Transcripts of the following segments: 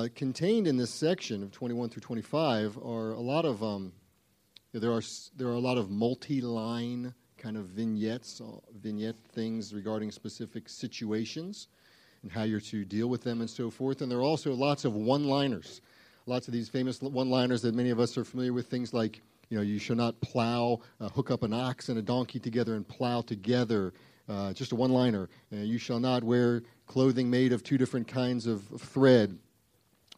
Uh, contained in this section of 21 through 25 are a lot of um, there are there are a lot of multi-line kind of vignettes, uh, vignette things regarding specific situations and how you're to deal with them and so forth. And there are also lots of one-liners, lots of these famous one-liners that many of us are familiar with. Things like you know you shall not plow, uh, hook up an ox and a donkey together and plow together. Uh, just a one-liner. Uh, you shall not wear clothing made of two different kinds of thread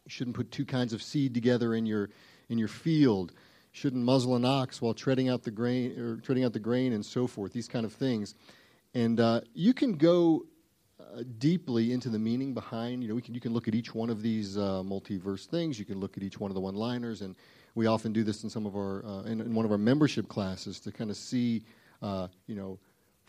you shouldn't put two kinds of seed together in your in your field. You shouldn't muzzle an ox while treading out the grain or treading out the grain and so forth. These kind of things, and uh, you can go uh, deeply into the meaning behind. You know, can you can look at each one of these uh, multiverse things. You can look at each one of the one-liners, and we often do this in some of our uh, in, in, one of our membership classes to kind of see, uh, you know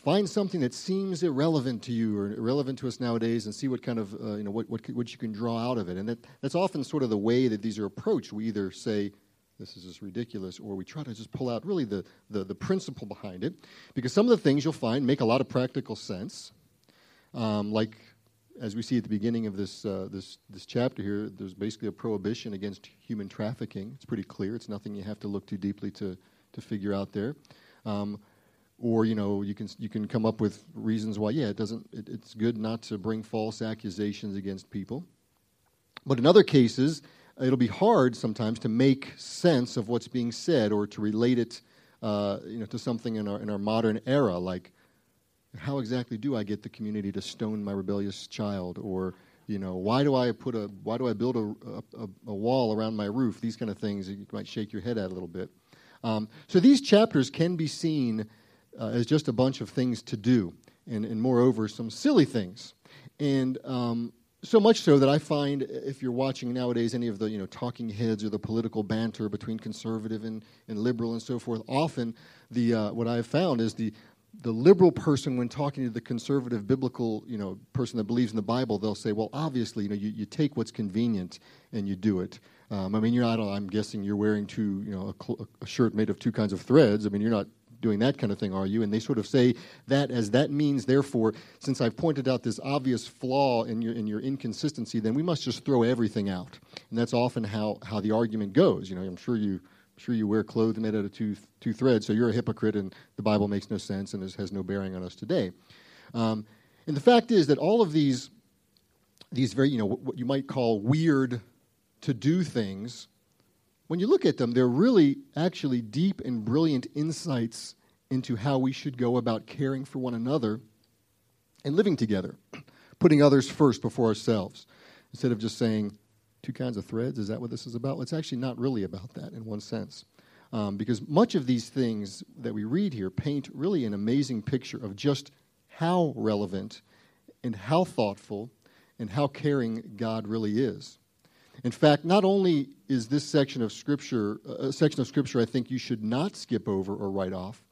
find something that seems irrelevant to you or irrelevant to us nowadays and see what kind of uh, you know what, what, what you can draw out of it. And that, that's often sort of the way that these are approached. We either say this is just ridiculous or we try to just pull out really the, the, the principle behind it. Because some of the things you'll find make a lot of practical sense. Um, like as we see at the beginning of this, uh, this, this chapter here there's basically a prohibition against human trafficking. It's pretty clear. It's nothing you have to look too deeply to, to figure out there. Um, or you know you can you can come up with reasons why yeah it doesn't it, it's good not to bring false accusations against people. But in other cases it'll be hard sometimes to make sense of what's being said or to relate it uh, you know to something in our in our modern era like how exactly do I get the community to stone my rebellious child? Or you know why do I put a why do I build a, a, a wall around my roof? These kind of things you might shake your head at a little bit. Um, so these chapters can be seen uh, as just a bunch of things to do, and, and moreover, some silly things. And um, so much so that I find if you're watching nowadays any of the you know talking heads or the political banter between conservative and, and liberal and so forth, often the uh, what I have found is the the liberal person when talking to the conservative biblical you know person that believes in the Bible, they'll say, well, obviously you know you, you take what's convenient and you do it. Um, I mean, you're not. I'm guessing you're wearing two you know a, cl- a shirt made of two kinds of threads. I mean, you're not doing that kind of thing, are you? And they sort of say that as that means, therefore, since I've pointed out this obvious flaw in your, in your inconsistency, then we must just throw everything out. And that's often how, how the argument goes. You know, I'm sure you, sure you wear clothes made out of two, two threads, so you're a hypocrite and the Bible makes no sense and has no bearing on us today. Um, and the fact is that all of these, these very, you know, what you might call weird to do things when you look at them, they're really actually deep and brilliant insights into how we should go about caring for one another and living together, putting others first before ourselves. Instead of just saying, two kinds of threads, is that what this is about? Well, it's actually not really about that in one sense. Um, because much of these things that we read here paint really an amazing picture of just how relevant and how thoughtful and how caring God really is. In fact, not only is this section of scripture a section of scripture I think you should not skip over or write off,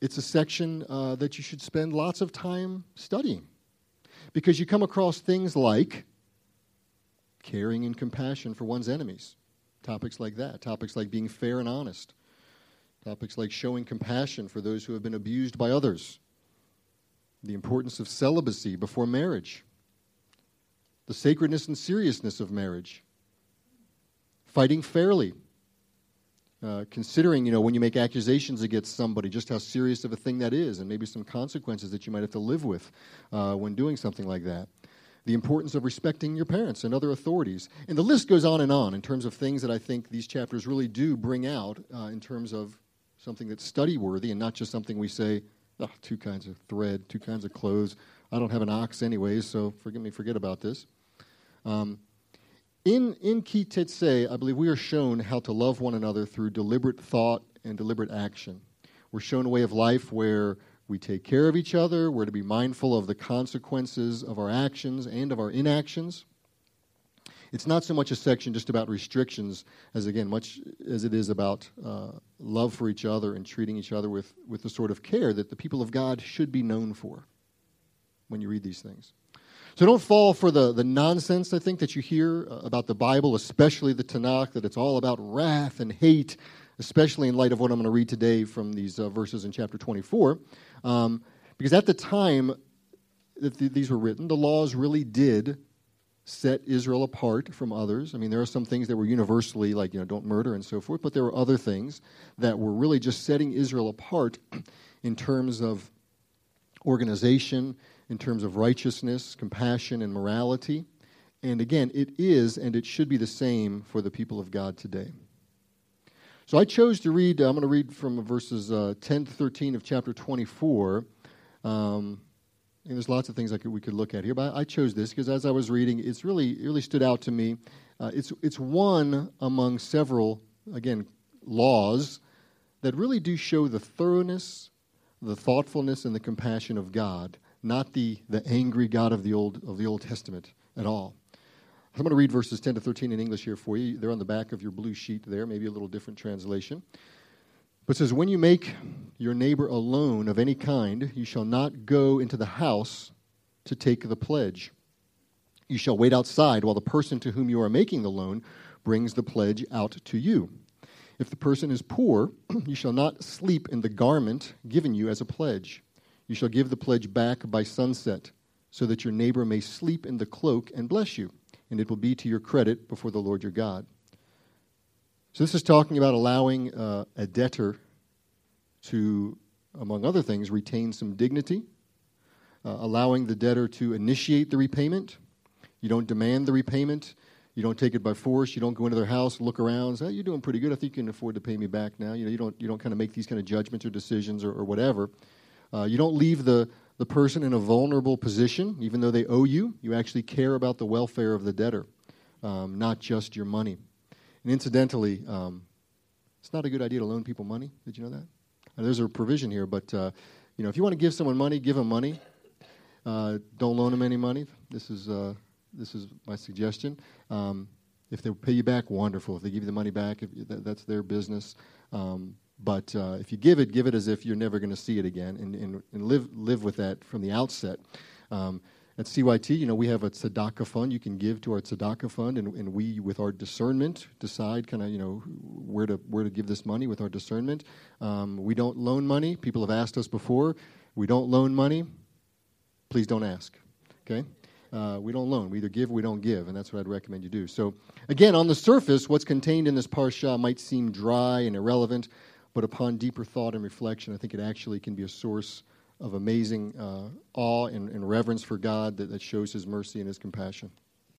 it's a section uh, that you should spend lots of time studying. Because you come across things like caring and compassion for one's enemies, topics like that, topics like being fair and honest, topics like showing compassion for those who have been abused by others, the importance of celibacy before marriage, the sacredness and seriousness of marriage fighting fairly. Uh, considering, you know, when you make accusations against somebody, just how serious of a thing that is, and maybe some consequences that you might have to live with uh, when doing something like that. The importance of respecting your parents and other authorities. And the list goes on and on in terms of things that I think these chapters really do bring out uh, in terms of something that's study worthy and not just something we say, oh, two kinds of thread, two kinds of clothes. I don't have an ox anyways, so forgive me, forget about this. Um, in, in Ki Tetse, I believe we are shown how to love one another through deliberate thought and deliberate action. We're shown a way of life where we take care of each other, we're to be mindful of the consequences of our actions and of our inactions. It's not so much a section just about restrictions as, again, much as it is about uh, love for each other and treating each other with, with the sort of care that the people of God should be known for when you read these things. So don't fall for the, the nonsense, I think, that you hear uh, about the Bible, especially the Tanakh, that it's all about wrath and hate, especially in light of what I'm going to read today from these uh, verses in chapter 24. Um, because at the time that th- these were written, the laws really did set Israel apart from others. I mean, there are some things that were universally, like, you know, don't murder and so forth, but there were other things that were really just setting Israel apart in terms of organization, in terms of righteousness, compassion, and morality. And again, it is and it should be the same for the people of God today. So I chose to read, I'm going to read from verses uh, 10 to 13 of chapter 24. Um, and there's lots of things could, we could look at here, but I chose this because as I was reading, it's really it really stood out to me. Uh, it's it's one among several again laws that really do show the thoroughness, the thoughtfulness, and the compassion of God, not the the angry God of the old of the Old Testament at all. I'm going to read verses 10 to 13 in English here for you. They're on the back of your blue sheet there, maybe a little different translation. But it says, When you make your neighbor a loan of any kind, you shall not go into the house to take the pledge. You shall wait outside while the person to whom you are making the loan brings the pledge out to you. If the person is poor, you shall not sleep in the garment given you as a pledge. You shall give the pledge back by sunset, so that your neighbor may sleep in the cloak and bless you, and it will be to your credit before the Lord your God. So, this is talking about allowing uh, a debtor to, among other things, retain some dignity, uh, allowing the debtor to initiate the repayment. You don't demand the repayment. You don't take it by force. You don't go into their house, look around, say, "You're doing pretty good. I think you can afford to pay me back now." You know, you don't you don't kind of make these kind of judgments or decisions or, or whatever. Uh, you don't leave the the person in a vulnerable position, even though they owe you. You actually care about the welfare of the debtor, um, not just your money. And incidentally, um, it's not a good idea to loan people money. Did you know that? Uh, there's a provision here, but uh, you know, if you want to give someone money, give them money. Uh, don't loan them any money. This is uh, this is my suggestion. Um, if they pay you back, wonderful. If they give you the money back, if, that, that's their business. Um, but uh, if you give it, give it as if you're never going to see it again, and, and, and, live live with that from the outset. Um, at CYT, you know, we have a tzedakah fund you can give to our tzedakah fund, and, and we, with our discernment, decide kind of, you know, where to where to give this money with our discernment. Um, we don't loan money. People have asked us before. We don't loan money. Please don't ask. Okay. Uh, we don't loan. We either give or we don't give, and that's what I'd recommend you do. So, again, on the surface, what's contained in this parsha might seem dry and irrelevant, but upon deeper thought and reflection, I think it actually can be a source of amazing uh, awe and, and, reverence for God that, that shows His mercy and His compassion.